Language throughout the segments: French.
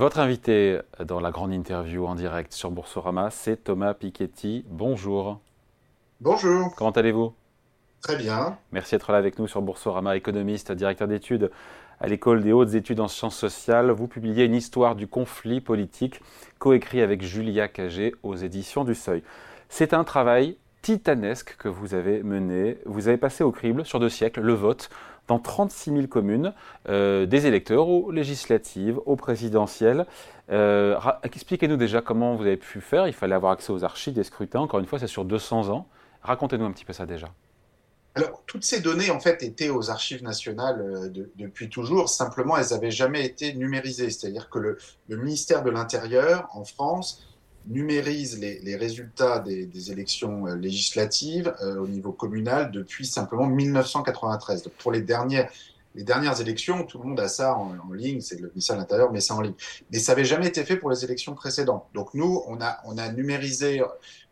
Votre invité dans la grande interview en direct sur Boursorama, c'est Thomas Piketty. Bonjour. Bonjour. Comment allez-vous? Très bien. Merci d'être là avec nous sur Boursorama, économiste, directeur d'études à l'école des hautes études en sciences sociales. Vous publiez une histoire du conflit politique coécrit avec Julia Cagé aux éditions du Seuil. C'est un travail titanesque que vous avez mené. Vous avez passé au crible sur deux siècles le vote dans 36 000 communes, euh, des électeurs aux législatives, aux présidentielles. Euh, expliquez-nous déjà comment vous avez pu faire. Il fallait avoir accès aux archives des scrutins. Encore une fois, c'est sur 200 ans. Racontez-nous un petit peu ça déjà. Alors, toutes ces données, en fait, étaient aux archives nationales euh, depuis toujours. Simplement, elles n'avaient jamais été numérisées. C'est-à-dire que le, ministère de l'Intérieur, en France, numérise les, résultats des, élections euh, législatives euh, au niveau communal depuis simplement 1993. Donc, pour les dernières, les dernières élections, tout le monde a ça en, ligne, c'est le ministère de l'Intérieur met ça en ligne. Mais ça n'avait jamais été fait pour les élections précédentes. Donc nous, on a, on a numérisé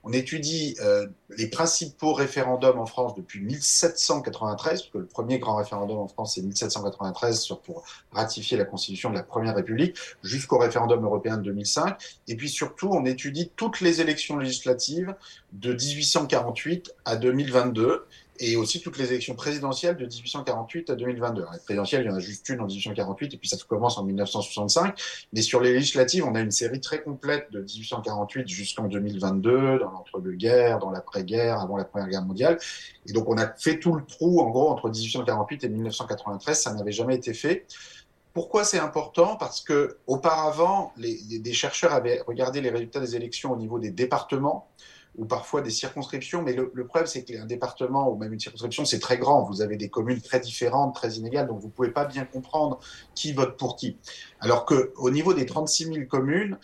on étudie euh, les principaux référendums en France depuis 1793, parce que le premier grand référendum en France, c'est 1793 sur, pour ratifier la constitution de la Première République, jusqu'au référendum européen de 2005. Et puis surtout, on étudie toutes les élections législatives de 1848 à 2022 et aussi toutes les élections présidentielles de 1848 à 2022. Les présidentielles, il y en a juste une en 1848 et puis ça commence en 1965. Mais sur les législatives, on a une série très complète de 1848 jusqu'en 2022, dans l'entre-deux-guerres, dans l'après-guerre, avant la Première Guerre mondiale. Et donc on a fait tout le trou, en gros, entre 1848 et 1993. Ça n'avait jamais été fait. Pourquoi c'est important? Parce que auparavant, les, des chercheurs avaient regardé les résultats des élections au niveau des départements ou parfois des circonscriptions. Mais le, problème, c'est qu'un département ou même une circonscription, c'est très grand. Vous avez des communes très différentes, très inégales, donc vous ne pouvez pas bien comprendre qui vote pour qui. Alors qu'au niveau des 36 000 communes,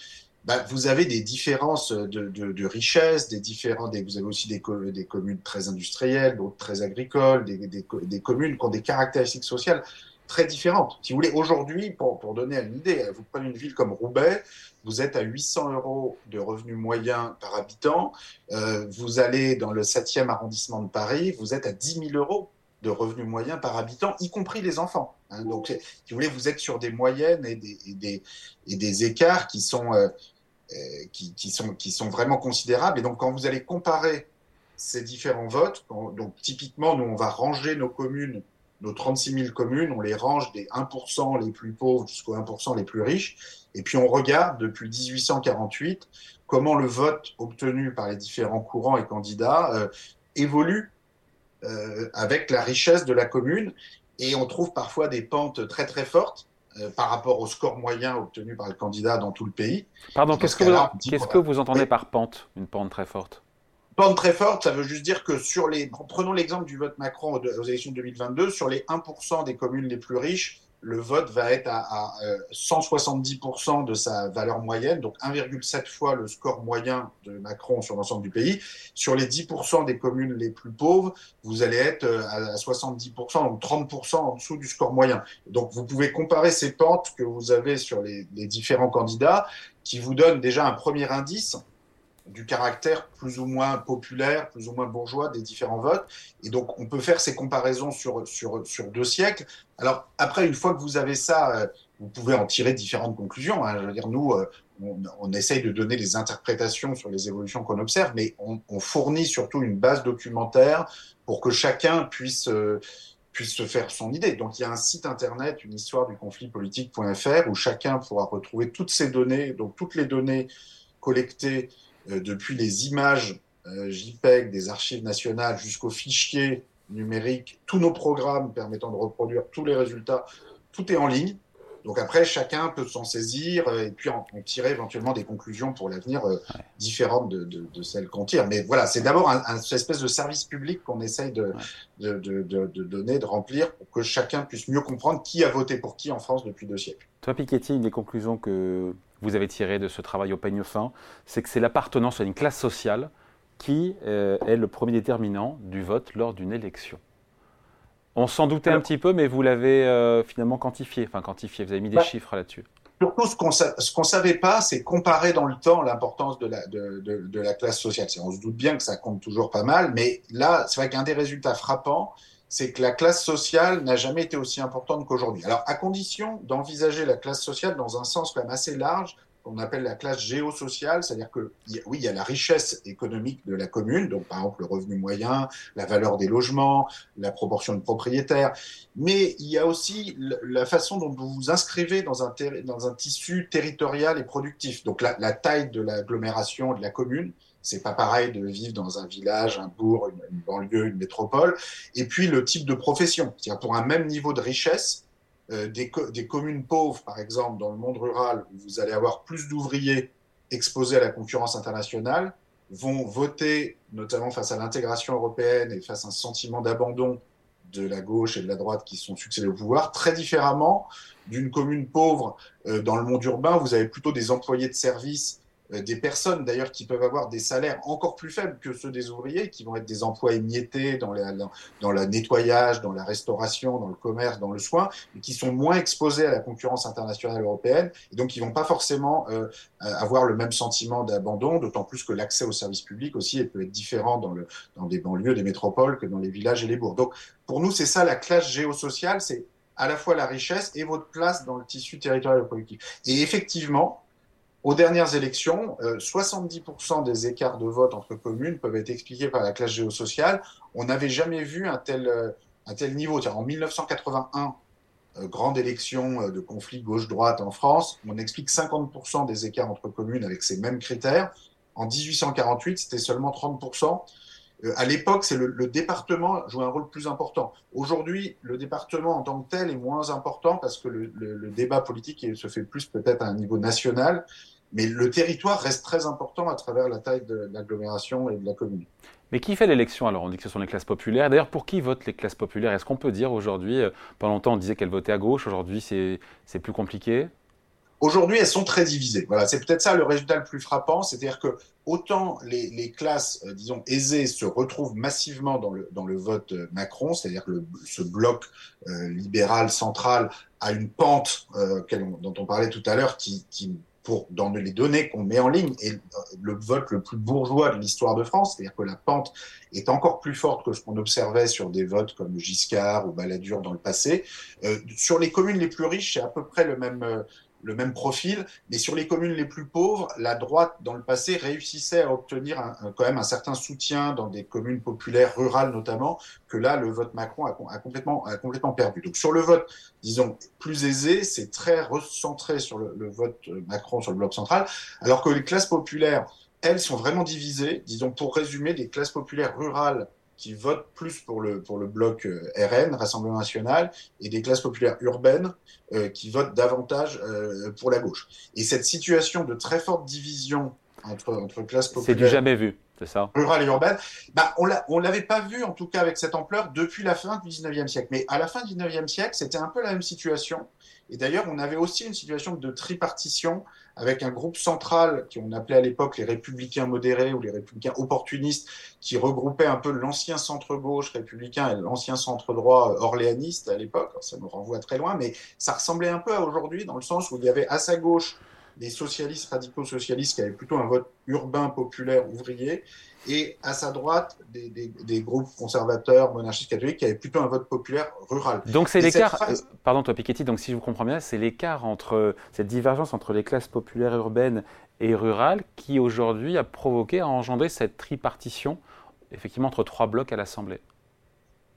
bah, vous avez des différences de, de, richesse, des différents, vous avez aussi des, communes très industrielles, d'autres très agricoles, des communes qui ont des caractéristiques sociales très différentes. Si vous voulez, aujourd'hui, pour, pour donner une idée, vous prenez une ville comme Roubaix, vous êtes à 800 euros de revenus moyens par habitant, euh, vous allez dans le 7e arrondissement de Paris, vous êtes à 10 000 euros de revenus moyens par habitant, y compris les enfants. Hein. donc, si vous voulez, vous êtes sur des moyennes et des, et des, et des écarts qui sont, euh, euh qui, qui, sont, qui sont vraiment considérables. Et donc, quand vous allez comparer ces différents votes, donc typiquement, nous, on va ranger nos communes nos 36 000 communes, on les range des 1% les plus pauvres jusqu'aux 1% les plus riches. Et puis on regarde depuis 1848 comment le vote obtenu par les différents courants et candidats euh, évolue euh, avec la richesse de la commune. Et on trouve parfois des pentes très très fortes euh, par rapport au score moyen obtenu par le candidat dans tout le pays. Pardon, qu'est-ce que, vous, que vous entendez par pente, une pente très forte? Pente très forte, ça veut juste dire que sur les. Prenons l'exemple du vote Macron aux élections de 2022, sur les 1% des communes les plus riches, le vote va être à, 170% euh, de sa valeur moyenne, donc 1,7 fois le score moyen de Macron sur l'ensemble du pays. Sur les 10% des communes les plus pauvres, vous allez être euh, à 70%, donc 30% en dessous du score moyen. Donc vous pouvez comparer ces pentes que vous avez sur les, les différents candidats, qui vous donnent déjà un premier indice du caractère plus ou moins populaire, plus ou moins bourgeois des différents votes. Et donc, on peut faire ces comparaisons sur, sur, sur deux siècles. Alors, après, une fois que vous avez ça, euh, vous pouvez en tirer différentes conclusions. Hein. Je veux dire, nous, euh, on, essaye de donner des interprétations sur les évolutions qu'on observe, mais on, fournit surtout une base documentaire pour que chacun puisse... Euh, puisse se faire son idée. Donc il y a un site internet, une histoire du conflit politique.fr, où chacun pourra retrouver toutes ces données, donc toutes les données collectées depuis les images euh, JPEG des archives nationales jusqu'aux fichiers numériques, tous nos programmes permettant de reproduire tous les résultats, tout est en ligne. Donc après, chacun peut s'en saisir euh, et puis en, tirer éventuellement des conclusions pour l'avenir différentes de, de, de celles qu'on tire. Mais voilà, c'est d'abord un, un, espèce de service public qu'on essaye de, de, de, donner, de remplir pour que chacun puisse mieux comprendre qui a voté pour qui en France depuis deux siècles. Toi, Piketty, une des conclusions que vous avez tiré de ce travail au peigne fin, c'est que c'est l'appartenance à une classe sociale qui euh, est le premier déterminant du vote lors d'une élection. On s'en doutait un petit peu, mais vous l'avez euh, finalement quantifié. Enfin, quantifié, vous avez mis des bah, chiffres là-dessus. Surtout, ce qu'on ne savait pas, c'est comparer dans le temps l'importance de la, de, de la classe sociale. On se doute bien que ça compte toujours pas mal, mais là, c'est vrai qu'un des résultats frappants, c'est que la classe sociale n'a jamais été aussi importante qu'aujourd'hui. Alors, à condition d'envisager la classe sociale dans un sens quand même assez large, qu'on appelle la classe géosociale, c'est-à-dire que oui, il y a la richesse économique de la commune, donc par exemple le revenu moyen, la valeur des logements, la proportion de propriétaires, mais il y a aussi la façon dont vous vous inscrivez dans un, tissu territorial et productif. Donc la taille de l'agglomération de la commune, c'est pas pareil de vivre dans un village, un bourg, une, banlieue, une métropole. Et puis le type de profession. C'est-à-dire pour un même niveau de richesse, euh, des, communes pauvres, par exemple, dans le monde rural, où vous allez avoir plus d'ouvriers exposés à la concurrence internationale, vont voter, notamment face à l'intégration européenne et face à un sentiment d'abandon de la gauche et de la droite qui sont succédés au pouvoir, très différemment d'une commune pauvre euh, dans le monde urbain, vous avez plutôt des employés de service des personnes d'ailleurs qui peuvent avoir des salaires encore plus faibles que ceux des ouvriers, qui vont être des emplois émiettés dans, le nettoyage, dans la restauration, dans le commerce, dans le soin, mais qui sont moins exposés à la concurrence internationale européenne, et donc qui vont pas forcément euh, avoir le même sentiment d'abandon, d'autant plus que l'accès aux services publics aussi peut être différent dans, le, des banlieues, des métropoles, que dans les villages et les bourgs. Donc pour nous, c'est ça la classe géosociale, c'est à la fois la richesse et votre place dans le tissu territorial et productif. Et effectivement, aux dernières élections, 70% euh, des écarts de vote entre communes peuvent être expliqués par la classe géosociale. On n'avait jamais vu un tel, euh, un tel niveau. En 1981, euh, grande élection de conflit gauche-droite en France, on explique 50% des écarts entre communes avec ces mêmes critères. En 1848, c'était seulement 30%. à l'époque, c'est le, département jouait un rôle plus important. Aujourd'hui, le département en tant que tel est moins important parce que le, le débat politique se fait plus peut-être à un niveau national. Mais le territoire reste très important à travers la taille de l'agglomération et de la commune. Mais qui fait l'élection alors? On dit que ce sont les classes populaires. D'ailleurs, pour qui votent les classes populaires? Est-ce qu'on peut dire aujourd'hui, euh, pendant longtemps on disait qu'elles votaient à gauche, aujourd'hui c'est plus compliqué? Aujourd'hui, elles sont très divisées. Voilà, c'est peut-être ça le résultat le plus frappant, c'est-à-dire que autant les, classes, euh, disons, aisées se retrouvent massivement dans le, dans le vote euh, Macron, c'est-à-dire que ce bloc libéral central a une pente dont on parlait tout à l'heure qui, qui pour, dans les données qu'on met en ligne, et le vote le plus bourgeois de l'histoire de France, c'est-à-dire que la pente est encore plus forte que ce qu'on observait sur des votes comme Giscard ou Balladur dans le passé. Euh, sur les communes les plus riches, c'est à peu près le même, euh, le même profil, mais sur les communes les plus pauvres, la droite, dans le passé, réussissait à obtenir quand même un certain soutien dans des communes populaires, rurales notamment, que là, le vote Macron a, complètement, perdu. Donc sur le vote, disons, plus aisé, c'est très recentré sur le, le vote Macron, sur le bloc central, alors que les classes populaires, elles, sont vraiment divisées, disons, pour résumer, des classes populaires rurales qui votent plus pour le, pour le bloc euh, RN, Rassemblement National, et des classes populaires urbaines euh, qui votent davantage euh, pour la gauche. Et cette situation de très forte division entre, entre classes populaires. C'est du jamais vu, c'est ça? Rurales et urbaines. Bah, on ne l'avait pas vu, en tout cas, avec cette ampleur, depuis la fin du 19e siècle. Mais à la fin du 19e siècle, c'était un peu la même situation. Et d'ailleurs, on avait aussi une situation de tripartition avec un groupe central qu'on appelait à l'époque les républicains modérés ou les républicains opportunistes, qui regroupait un peu l'ancien centre-gauche républicain et l'ancien centre-droit orléaniste à l'époque. Ça nous renvoie très loin, mais ça ressemblait un peu à aujourd'hui dans le sens où il y avait à sa gauche des socialistes radicaux socialistes qui avaient plutôt un vote urbain, populaire, ouvrier, et à sa droite, des, des, groupes conservateurs, monarchistes catholiques qui avaient plutôt un vote populaire rural. Donc c'est l'écart, euh, pardon toi Piketty, donc si je vous comprends bien, c'est l'écart entre, cette divergence entre les classes populaires urbaines et rurales qui aujourd'hui a provoqué, a engendré cette tripartition, effectivement entre trois blocs à l'Assemblée.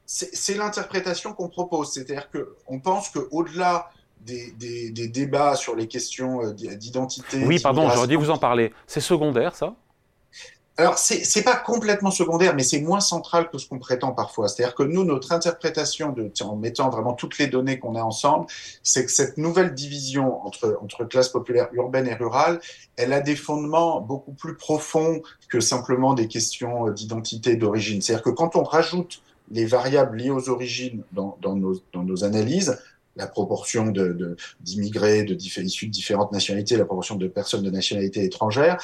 C'est l'interprétation qu'on propose, c'est-à-dire qu'on pense qu'au-delà des, des, des, débats sur les questions euh, d'identité. Oui, pardon, j'aurais dû vous en parler. C'est secondaire, ça? Alors, c'est pas complètement secondaire, mais c'est moins central que ce qu'on prétend parfois. C'est-à-dire que nous, notre interprétation, de, en mettant vraiment toutes les données qu'on a ensemble, c'est que cette nouvelle division entre, entre classes populaires urbaines et rurales, elle a des fondements beaucoup plus profonds que simplement des questions d'identité, d'origine. C'est-à-dire que quand on rajoute les variables liées aux origines dans, dans, nos, dans nos analyses, la proportion d'immigrés de, de, issus de différentes nationalités, la proportion de personnes de nationalité étrangère,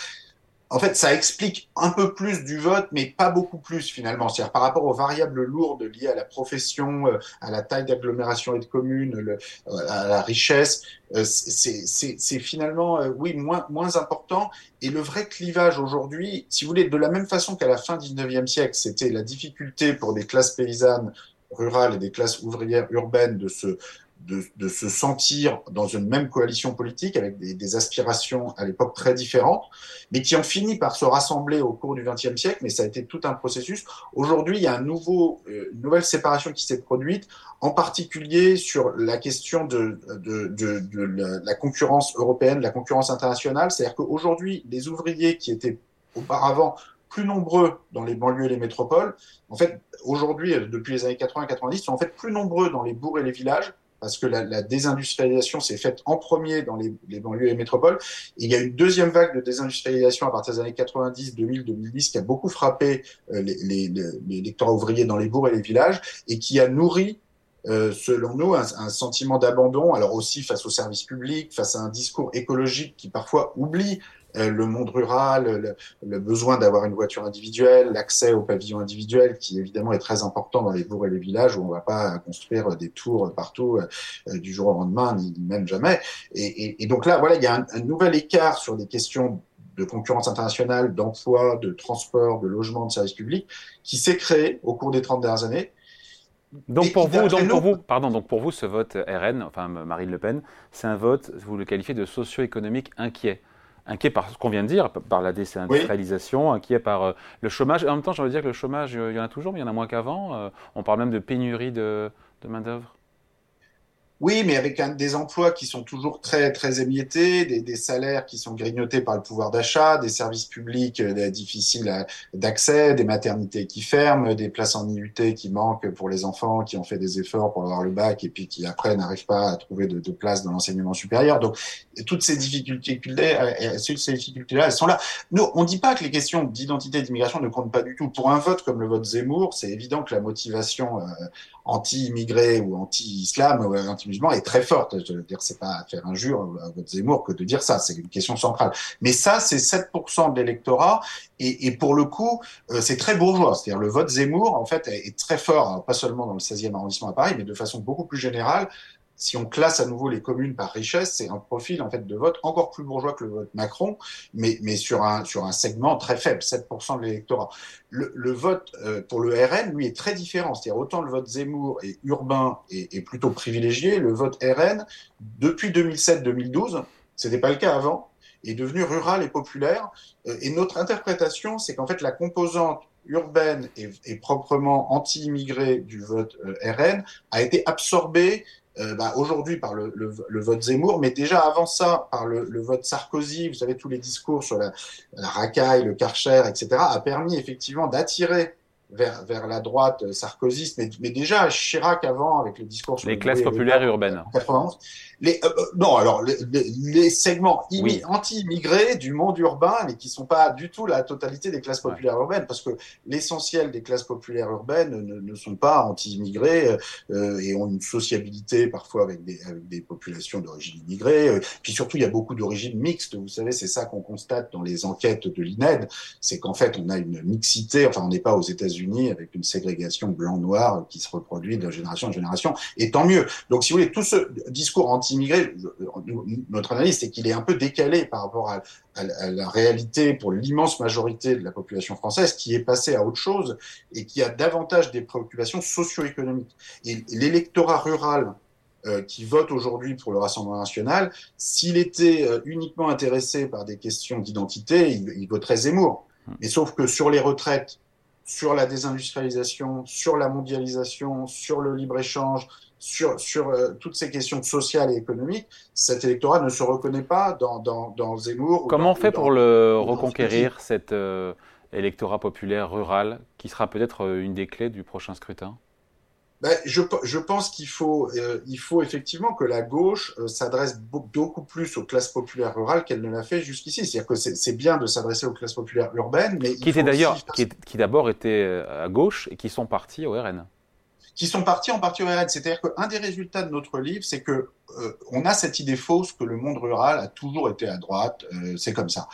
en fait, ça explique un peu plus du vote, mais pas beaucoup plus finalement. C'est-à-dire par rapport aux variables lourdes liées à la profession, euh, à la taille d'agglomération et de communes, le, euh, à la richesse, euh, c'est finalement, oui, moins, moins important. Et le vrai clivage aujourd'hui, si vous voulez, de la même façon qu'à la fin du 19e siècle, c'était la difficulté pour des classes paysannes rurales et des classes ouvrières urbaines de se de, se sentir dans une même coalition politique avec des, aspirations à l'époque très différentes, mais qui ont fini par se rassembler au cours du XXe siècle. Mais ça a été tout un processus. Aujourd'hui, il y a euh, une nouvelle séparation qui s'est produite, en particulier sur la question de, de, de, la concurrence européenne, la concurrence internationale. C'est-à-dire qu'aujourd'hui, les ouvriers qui étaient auparavant plus nombreux dans les banlieues et les métropoles, en fait, aujourd'hui, depuis les années 80-90, sont en fait plus nombreux dans les bourgs et les villages parce que la, désindustrialisation s'est faite en premier dans les, banlieues et métropoles. il y a une deuxième vague de désindustrialisation à partir des années 90, 2000, 2010 qui a beaucoup frappé euh, les, les, ouvriers dans les bourgs et les villages et qui a nourri euh, selon nous, un, sentiment d'abandon, alors aussi face aux services publics, face à un discours écologique qui parfois oublie le monde rural, le, besoin d'avoir une voiture individuelle, l'accès au pavillon individuel, qui évidemment est très important dans les bourgs et les villages où on ne va pas construire des tours partout euh, du jour au lendemain, ni, même jamais. Et, donc là, voilà, il y a un, nouvel écart sur des questions de concurrence internationale, d'emploi, de transport, de logement, de services publics, qui s'est créé au cours des 30 dernières années. Donc pour vous, donc pour vous, pardon, donc pour vous, ce vote RN, enfin Marine Le Pen, c'est un vote, vous le qualifiez de socio-économique inquiet inquiet par ce qu'on vient de dire, par la décentralisation, inquiet par euh, le chômage. en même temps, j'ai envie de dire que le chômage, il y en a toujours, mais il y en a moins qu'avant. Euh, on parle même de pénurie de, de main-d'œuvre. Oui, mais avec des emplois qui sont toujours très très émiettés, des, salaires qui sont grignotés par le pouvoir d'achat, des services publics euh, difficiles d'accès, des maternités qui ferment, des places en IUT qui manquent pour les enfants qui ont fait des efforts pour avoir le bac et puis qui après n'arrivent pas à trouver de, place dans l'enseignement supérieur. Donc toutes ces difficultés, euh, ces difficultés-là, elles sont là. Nous, on ne dit pas que les questions d'identité et d'immigration ne comptent pas du tout. Pour un vote comme le vote Zemmour, c'est évident que la motivation euh, anti-immigré ou anti-islam ou est très forte. Je veux dire, c'est pas faire injure à votre Zemmour que de dire ça. C'est une question centrale. Mais ça, c'est 7% de l'électorat. Et, pour le coup, euh, c'est très bourgeois. C'est-à-dire, le vote Zemmour, en fait, est, très fort, pas seulement dans le 16e arrondissement à Paris, mais de façon beaucoup plus générale si on classe à nouveau les communes par richesse, c'est un profil en fait de vote encore plus bourgeois que le vote Macron, mais, mais sur, un, sur un segment très faible, 7% de l'électorat. Le, vote euh, pour le RN, lui, est très différent. C'est-à-dire autant le vote Zemmour est urbain et, plutôt privilégié, le vote RN, depuis 2007-2012, ce n'était pas le cas avant, est devenu rural et populaire. Euh, et notre interprétation, c'est qu'en fait la composante urbaine et, proprement anti-immigrée du vote euh, RN a été absorbée euh, bah, aujourd'hui par le, le, vote Zemmour, mais déjà avant ça, par le, le, vote Sarkozy, vous savez, tous les discours sur la, la racaille, le Karcher, etc., a permis effectivement d'attirer vers, vers la droite sarkozyste, mais, mais déjà Chirac avant, avec le discours sur les classes populaires urbaines. 91, les, euh, euh, non, alors les, les segments anti-immigrés du monde urbain, mais qui sont pas du tout la totalité des classes populaires urbaines, parce que l'essentiel des classes populaires urbaines ne, ne sont pas anti-immigrés euh, et ont une sociabilité parfois avec des, avec des populations d'origine immigrée. Puis surtout, il y a beaucoup d'origines mixtes. Vous savez, c'est ça qu'on constate dans les enquêtes de l'INED, c'est qu'en fait, on a une mixité. Enfin, on n'est pas aux États-Unis avec une ségrégation blanc-noir qui se reproduit de génération en génération. Et tant mieux. Donc, si vous voulez, tout ce discours anti immigrés, notre analyse, c'est qu'il est un peu décalé par rapport à, la réalité pour l'immense majorité de la population française qui est passée à autre chose et qui a davantage des préoccupations socio-économiques. Et l'électorat rural euh, qui vote aujourd'hui pour le Rassemblement national, s'il était euh, uniquement intéressé par des questions d'identité, il, il voterait Zemmour. Hum. Mais sauf que sur les retraites, sur la désindustrialisation, sur la mondialisation, sur le libre-échange, sur, sur euh, toutes ces questions sociales et économiques, cet électorat ne se reconnaît pas dans, dans, dans Zemmour. Comment on fait pour le reconquérir, cet euh, électorat populaire rural, qui sera peut-être euh, une des clés du prochain scrutin? Ben, je, je, pense qu'il faut, il faut effectivement que la gauche s'adresse beaucoup plus aux classes populaires rurales qu'elle ne l'a fait jusqu'ici. C'est-à-dire que c'est bien de s'adresser aux classes populaires urbaines, mais qui était d'ailleurs, qui, qui d'abord étaient à gauche et qui sont partis au RN qui sont partis en partie au RN. C'est-à-dire qu'un des résultats de notre livre, c'est que euh, on a cette idée fausse que le monde rural a toujours été à droite, euh, c'est comme ça.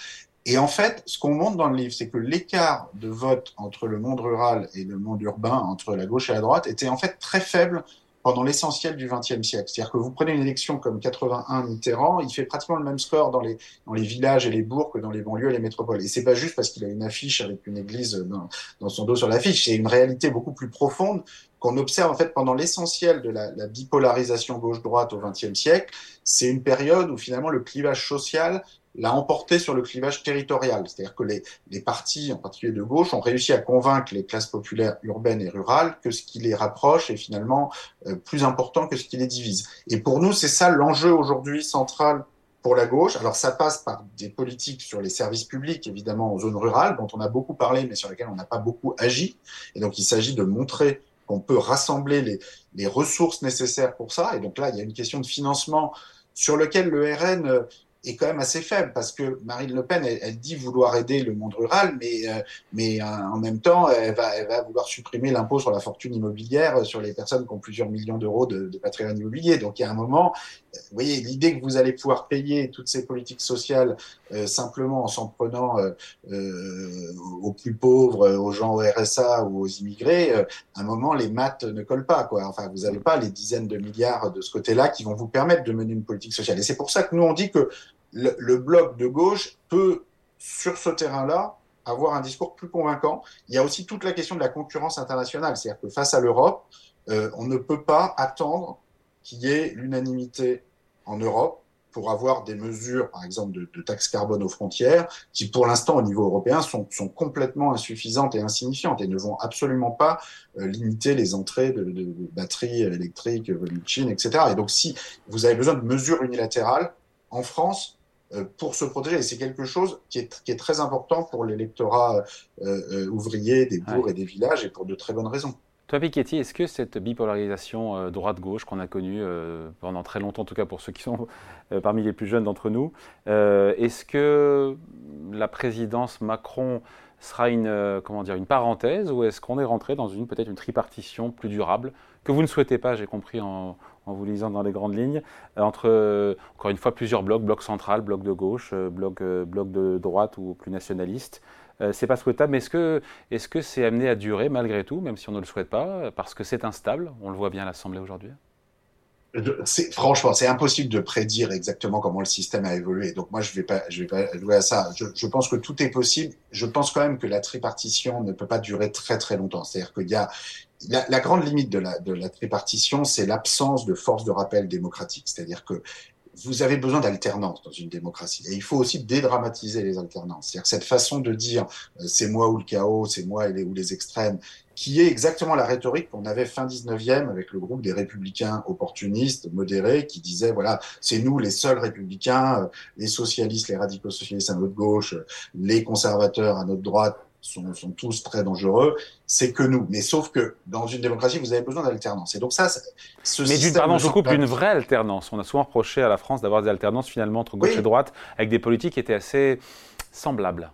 Et en fait, ce qu'on montre dans le livre, c'est que l'écart de vote entre le monde rural et le monde urbain, entre la gauche et la droite, était en fait très faible pendant l'essentiel du XXe siècle. C'est-à-dire que vous prenez une élection comme 81 Mitterrand, il fait pratiquement le même score dans les, dans les villages et les bourgs que dans les banlieues et les métropoles. Et c'est pas juste parce qu'il a une affiche avec une église dans, dans son dos sur l'affiche, c'est une réalité beaucoup plus profonde qu'on observe en fait pendant l'essentiel de la, la bipolarisation gauche-droite au XXe siècle. C'est une période où finalement le clivage social l'a emporté sur le clivage territorial. C'est-à-dire que les, les partis, en particulier de gauche, ont réussi à convaincre les classes populaires urbaines et rurales que ce qui les rapproche est finalement euh, plus important que ce qui les divise. Et pour nous, c'est ça l'enjeu aujourd'hui central pour la gauche. Alors ça passe par des politiques sur les services publics, évidemment en zone rurale, dont on a beaucoup parlé, mais sur lesquelles on n'a pas beaucoup agi. Et donc il s'agit de montrer qu'on peut rassembler les, les ressources nécessaires pour ça. Et donc là, il y a une question de financement sur lequel le RN est quand même assez faible parce que Marine Le Pen, elle, dit vouloir aider le monde rural, mais, euh, mais euh, en même temps, elle va, elle va vouloir supprimer l'impôt sur la fortune immobilière sur les personnes qui ont plusieurs millions d'euros de, de, patrimoine immobilier. Donc il y a un moment, vous voyez, l'idée que vous allez pouvoir payer toutes ces politiques sociales euh, simplement en s'en prenant euh, euh, aux plus pauvres, aux gens au RSA ou aux immigrés, à un moment, les maths ne collent pas. Quoi. Enfin, vous n'avez pas les dizaines de milliards de ce côté-là qui vont vous permettre de mener une politique sociale. Et c'est pour ça que nous, on dit que le, bloc de gauche peut, sur ce terrain-là, avoir un discours plus convaincant. Il y a aussi toute la question de la concurrence internationale, c'est-à-dire que face à l'Europe, euh, on ne peut pas attendre qu'il y ait l'unanimité en Europe pour avoir des mesures, par exemple, de, taxes carbone aux frontières, qui pour l'instant au niveau européen sont, sont, complètement insuffisantes et insignifiantes et ne vont absolument pas euh, limiter les entrées de, batteries électriques, de Chine, etc. Et donc si vous avez besoin de mesures unilatérales, en France, pour se protéger. Et c'est quelque chose qui est, qui est, très important pour l'électorat euh, euh, ouvrier des bourgs ouais. et des villages et pour de très bonnes raisons. Toi, Piketty, est-ce que cette bipolarisation euh, droite-gauche qu'on a connue euh, pendant très longtemps, en tout cas pour ceux qui sont euh, parmi les plus jeunes d'entre nous, est-ce que la présidence Macron sera une, comment dire, une parenthèse ou est-ce qu'on est rentré dans une peut-être une tripartition plus durable que vous ne souhaitez pas, j'ai compris en, en, vous lisant dans les grandes lignes, entre, encore une fois, plusieurs blocs, bloc central, bloc de gauche, bloc, bloc de droite ou plus nationaliste euh, c'est pas souhaitable. Mais est-ce que est-ce que c'est amené à durer malgré tout, même si on ne le souhaite pas, parce que c'est instable? On le voit bien à l'Assemblée aujourd'hui. Franchement, c'est impossible de prédire exactement comment le système a évolué. Donc moi, je je vais pas jouer à ça. Je, je, pense que tout est possible. Je pense quand même que la tripartition ne peut pas durer très très longtemps. C'est-à-dire qu'il y a la, la, grande limite de la, de la tripartition, c'est l'absence de force de rappel démocratique. C'est-à-dire que vous avez besoin d'alternance dans une démocratie. Et il faut aussi dédramatiser les alternances. C'est-à-dire cette façon de dire euh, c'est moi ou le chaos, c'est moi et les, ou les extrêmes, qui est exactement la rhétorique qu'on avait fin 19e avec le groupe des républicains opportunistes, modérés, qui disaient, voilà, c'est nous les seuls républicains, euh, les socialistes, les radicaux socialistes à notre gauche, les conservateurs à notre droite, sont, sont, tous très dangereux, c'est que nous. Mais sauf que dans une démocratie, vous avez besoin d'alternance. Et donc ça, ce Mais d'une pardon, je coupe d'une vraie alternance. On a souvent reproché à la France d'avoir des alternances finalement entre gauche oui. et droite, avec des politiques qui étaient assez semblables.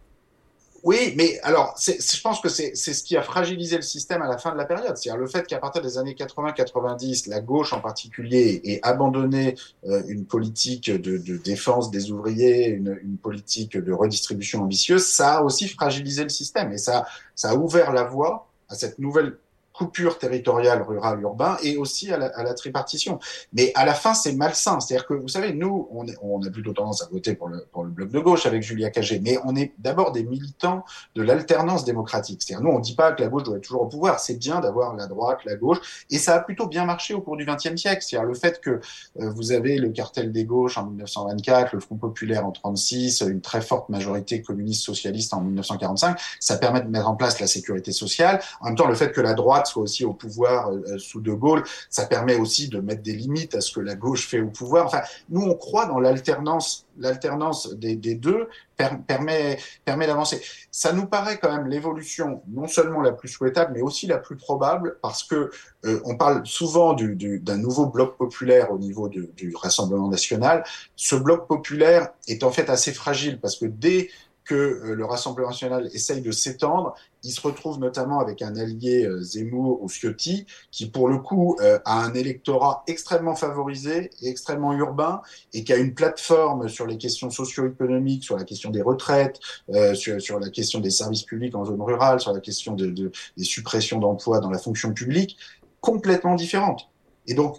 Oui, mais alors, je pense que c'est ce qui a fragilisé le système à la fin de la période. C'est-à-dire le fait qu'à partir des années 80-90, la gauche en particulier ait abandonné euh, une politique de, défense des ouvriers, une, politique de redistribution ambitieuse, ça a aussi fragilisé le système et ça a ouvert la voie à cette nouvelle coupure territoriale rural-urbain et aussi à la, à la, tripartition. Mais à la fin, c'est malsain. C'est-à-dire que, vous savez, nous, on, on, a plutôt tendance à voter pour le, pour le bloc de gauche avec Julia Cagé, mais on est d'abord des militants de l'alternance démocratique. C'est-à-dire, nous, on ne dit pas que la gauche doit être toujours au pouvoir. C'est bien d'avoir la droite, la gauche, et ça a plutôt bien marché au cours du XXe siècle. C'est-à-dire le fait que euh, vous avez le cartel des gauches en 1924, le Front populaire en 36, une très forte majorité communiste socialiste en 1945, ça permet de mettre en place la sécurité sociale. En même temps, le fait que la droite soit aussi au pouvoir euh, sous De Gaulle, ça permet aussi de mettre des limites à ce que la gauche fait au pouvoir. Enfin, nous, on croit dans l'alternance, l'alternance des, deux per, permet, permet d'avancer. Ça nous paraît quand même l'évolution non seulement la plus souhaitable, mais aussi la plus probable, parce que euh, on parle souvent du, du, d'un nouveau bloc populaire au niveau du, Rassemblement national. Ce bloc populaire est en fait assez fragile, parce que dès que euh, le Rassemblement national essaye de s'étendre. Il se retrouve notamment avec un allié euh, Zemmour ou Ciotti, qui pour le coup euh, a un électorat extrêmement favorisé et extrêmement urbain, et qui a une plateforme sur les questions socio-économiques, sur la question des retraites, euh, sur, la question des services publics en zone rurale, sur la question de, de, des suppressions d'emplois dans la fonction publique, complètement différente. Et donc,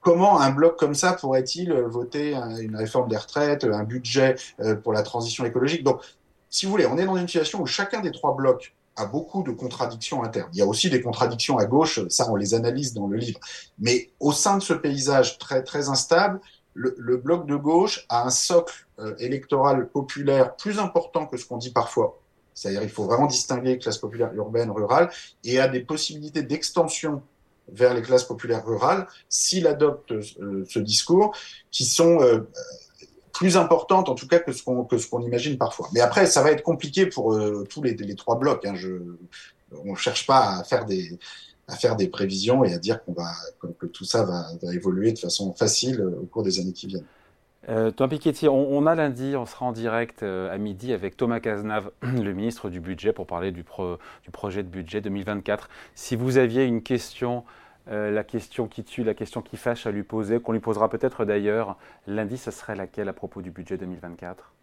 comment un bloc comme ça pourrait-il voter une réforme des retraites, un budget pour la transition écologique? Si vous voulez, on est dans une situation où chacun des trois blocs a beaucoup de contradictions internes. Il y a aussi des contradictions à gauche, ça on les analyse dans le livre. Mais au sein de ce paysage très très instable, le, bloc de gauche a un socle euh, électoral populaire plus important que ce qu'on dit parfois. C'est-à-dire il faut vraiment distinguer classes populaires urbaines, rurales, et a des possibilités d'extension vers les classes populaires rurales s'il adopte euh, ce discours, qui sont euh, plus importantes en tout cas que ce qu'on que imagine parfois. Mais après, ça va être compliqué pour tous les, les, trois blocs. Hein. Je, on cherche pas à faire des à faire des prévisions et à dire qu'on va, que tout ça va, évoluer de façon facile euh, au cours des années qui viennent. Euh, Thomas Piketty, on, a lundi, on sera en direct euh, à midi avec Thomas Cazenave, le ministre du Budget, pour parler du, du projet de budget 2024. Si vous aviez une question, la question qui tue, la question qui fâche à lui poser, qu'on lui posera peut-être d'ailleurs lundi, ce serait laquelle à propos du budget 2024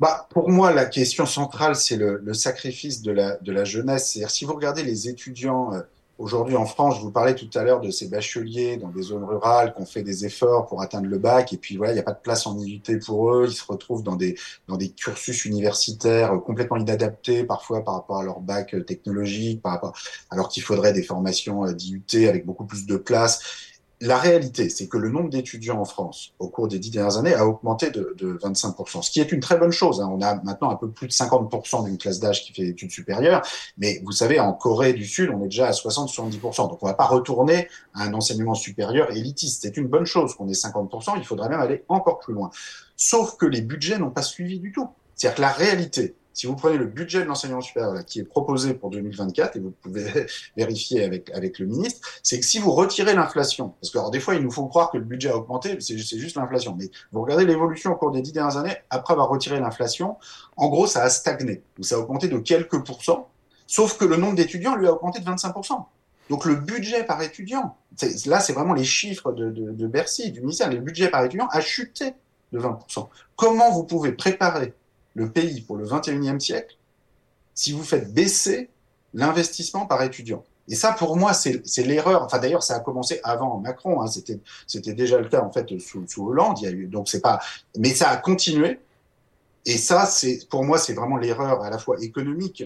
bah, pour moi, la question centrale, c'est le, sacrifice de la, jeunesse. Si vous regardez les étudiants euh, aujourd'hui en France, je vous parlais tout à l'heure de ces bacheliers dans des zones rurales qui ont fait des efforts pour atteindre le bac, et puis voilà, il n'y a pas de place en IUT pour eux. Ils se retrouvent dans des, dans des cursus universitaires complètement inadaptés, parfois par rapport à leur bac technologique, par rapport, alors qu'il faudrait des formations d'IUT avec beaucoup plus de place la réalité, c'est que le nombre d'étudiants en France au cours des dix dernières années a augmenté de, de 25%, ce qui est une très bonne chose. Hein. On a maintenant un peu plus de 50% d'une classe d'âge qui fait études supérieures, mais vous savez, en Corée du Sud, on est déjà à 60-70%. Donc on ne va pas retourner à un enseignement supérieur élitiste. C'est une bonne chose qu'on ait 50%, il faudrait même aller encore plus loin. Sauf que les budgets n'ont pas suivi du tout. C'est-à-dire que la réalité, si vous prenez le budget de l'enseignement supérieur qui est proposé pour 2024, et vous pouvez vérifier avec, avec le ministre, c'est que si vous retirez l'inflation, parce que alors, des fois il nous faut croire que le budget a augmenté, c'est juste l'inflation, mais vous regardez l'évolution au cours des dix dernières années, après avoir retiré l'inflation, en gros ça a stagné, ou ça a augmenté de quelques pourcents, sauf que le nombre d'étudiants lui a augmenté de 25%. Donc le budget par étudiant, là c'est vraiment les chiffres de, de, de Bercy, du ministère, le budget par étudiant a chuté de 20%. Comment vous pouvez préparer le pays pour le 21e siècle si vous faites baisser l'investissement par étudiant. Et ça, pour moi, c'est l'erreur. Enfin, d'ailleurs, ça a commencé avant Macron. Hein. C'était déjà le cas en fait sous, Hollande. Il y a eu, donc c'est pas, mais ça a continué. Et ça, c'est pour moi, c'est vraiment l'erreur à la fois économique,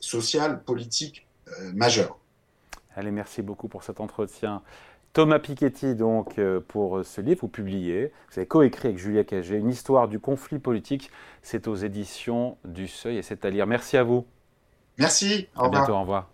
sociale, politique euh, majeure. Allez, merci beaucoup pour cet entretien. Thomas Piketty, donc, euh, pour ce livre, vous publiez, vous avez coécrit avec Julia Cagé, une histoire du conflit politique. C'est aux éditions du Seuil et c'est à lire. Merci à vous. Merci. Au à bientôt. Au revoir.